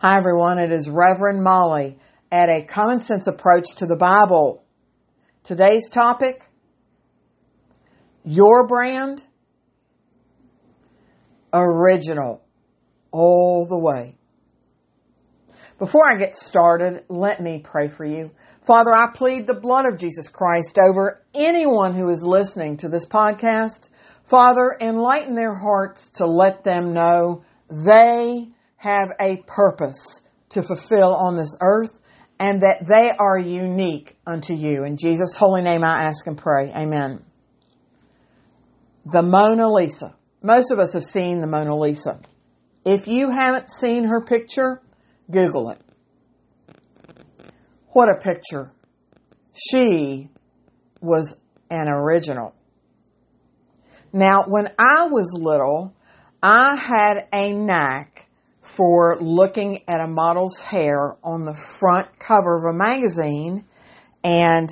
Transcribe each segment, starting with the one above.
Hi, everyone. It is Reverend Molly at a common sense approach to the Bible. Today's topic Your brand, original, all the way. Before I get started, let me pray for you. Father, I plead the blood of Jesus Christ over anyone who is listening to this podcast. Father, enlighten their hearts to let them know they have a purpose to fulfill on this earth and that they are unique unto you. In Jesus' holy name I ask and pray. Amen. The Mona Lisa. Most of us have seen the Mona Lisa. If you haven't seen her picture, Google it. What a picture. She was an original. Now, when I was little, I had a knack for looking at a model's hair on the front cover of a magazine and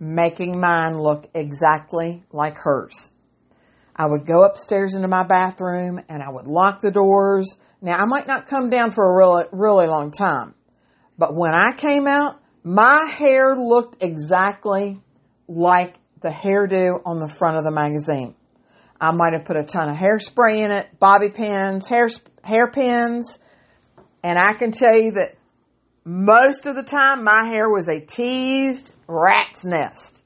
making mine look exactly like hers. I would go upstairs into my bathroom and I would lock the doors. Now, I might not come down for a really, really long time, but when I came out, my hair looked exactly like the hairdo on the front of the magazine. I might have put a ton of hairspray in it, bobby pins, hair, hairpins, and I can tell you that most of the time my hair was a teased rat's nest.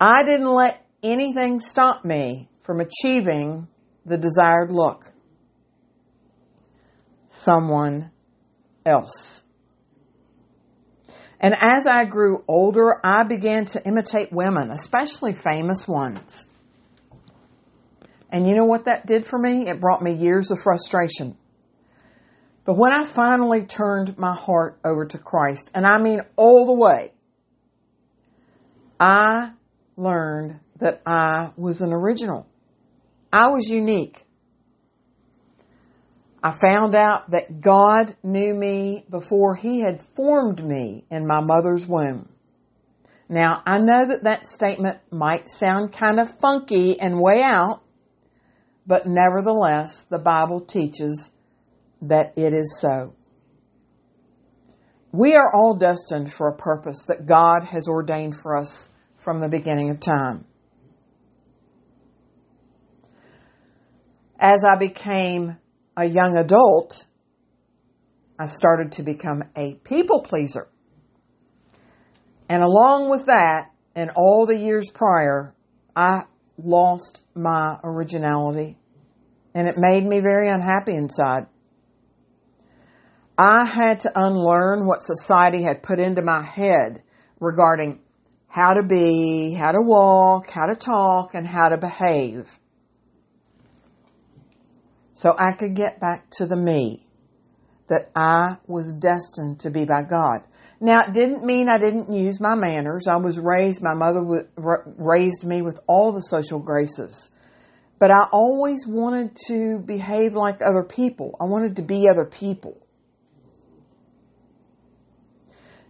I didn't let anything stop me from achieving the desired look. Someone else. And as I grew older, I began to imitate women, especially famous ones. And you know what that did for me? It brought me years of frustration. But when I finally turned my heart over to Christ, and I mean all the way, I learned that I was an original. I was unique. I found out that God knew me before He had formed me in my mother's womb. Now, I know that that statement might sound kind of funky and way out, but nevertheless, the Bible teaches that it is so. We are all destined for a purpose that God has ordained for us from the beginning of time. As I became a young adult, I started to become a people pleaser. And along with that, and all the years prior, I lost my originality. And it made me very unhappy inside. I had to unlearn what society had put into my head regarding how to be, how to walk, how to talk, and how to behave so I could get back to the me that I was destined to be by God. Now, it didn't mean I didn't use my manners. I was raised, my mother raised me with all the social graces. But I always wanted to behave like other people. I wanted to be other people.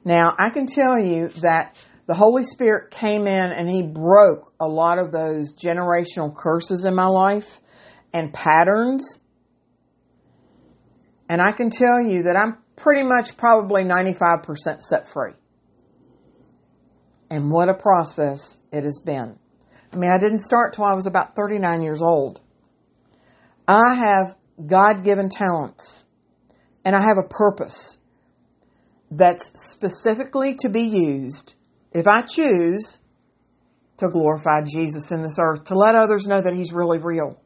Now, I can tell you that the Holy Spirit came in and He broke a lot of those generational curses in my life and patterns. And I can tell you that I'm pretty much probably 95% set free. And what a process it has been. I mean, I didn't start till I was about 39 years old. I have God given talents and I have a purpose that's specifically to be used if I choose to glorify Jesus in this earth, to let others know that He's really real.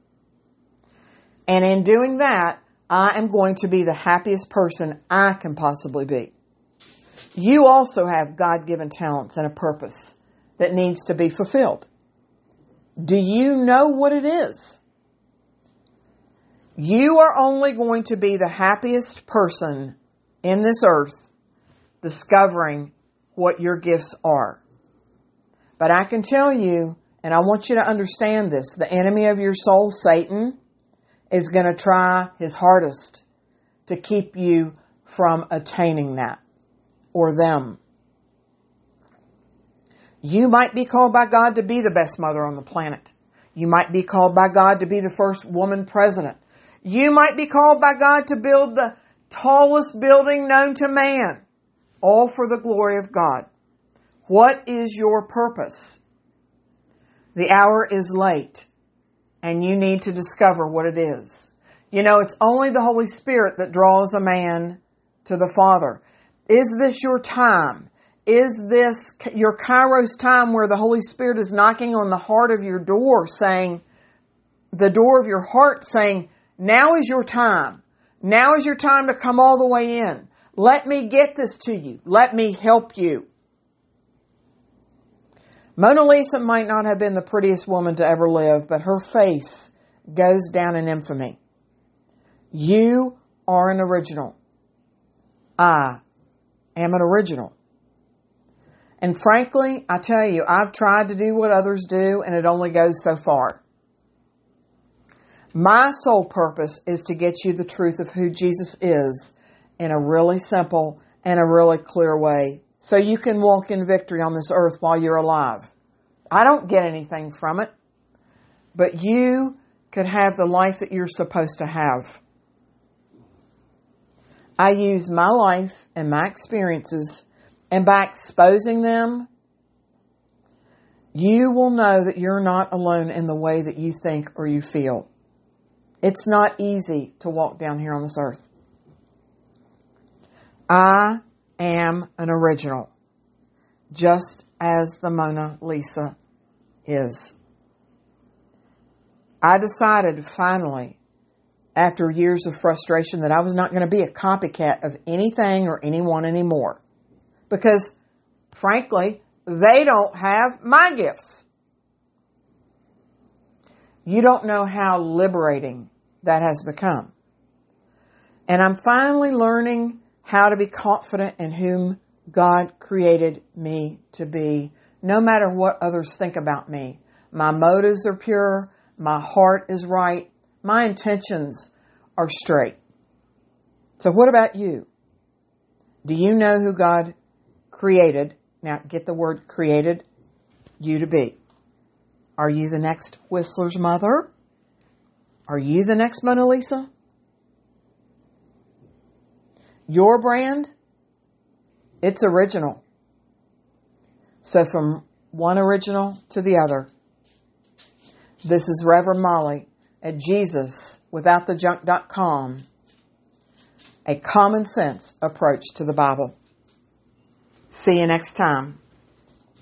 And in doing that, I am going to be the happiest person I can possibly be. You also have God given talents and a purpose that needs to be fulfilled. Do you know what it is? You are only going to be the happiest person in this earth discovering what your gifts are. But I can tell you, and I want you to understand this, the enemy of your soul, Satan, is going to try his hardest to keep you from attaining that or them. You might be called by God to be the best mother on the planet. You might be called by God to be the first woman president. You might be called by God to build the tallest building known to man, all for the glory of God. What is your purpose? The hour is late and you need to discover what it is. You know, it's only the Holy Spirit that draws a man to the Father. Is this your time? Is this your Kairos time where the Holy Spirit is knocking on the heart of your door saying, the door of your heart saying, now is your time. Now is your time to come all the way in. Let me get this to you. Let me help you. Mona Lisa might not have been the prettiest woman to ever live, but her face goes down in infamy. You are an original. I am an original. And frankly, I tell you, I've tried to do what others do and it only goes so far. My sole purpose is to get you the truth of who Jesus is in a really simple and a really clear way so you can walk in victory on this earth while you're alive. I don't get anything from it, but you could have the life that you're supposed to have. I use my life and my experiences, and by exposing them, you will know that you're not alone in the way that you think or you feel. It's not easy to walk down here on this earth. I am an original, just as the Mona Lisa is. I decided finally, after years of frustration, that I was not going to be a copycat of anything or anyone anymore. Because, frankly, they don't have my gifts. You don't know how liberating that has become. And I'm finally learning how to be confident in whom God created me to be, no matter what others think about me. My motives are pure. My heart is right. My intentions are straight. So what about you? Do you know who God created? Now get the word created you to be. Are you the next Whistler's mother? Are you the next Mona Lisa? Your brand? It's original. So from one original to the other. This is Reverend Molly at Jesus. A common sense approach to the Bible. See you next time.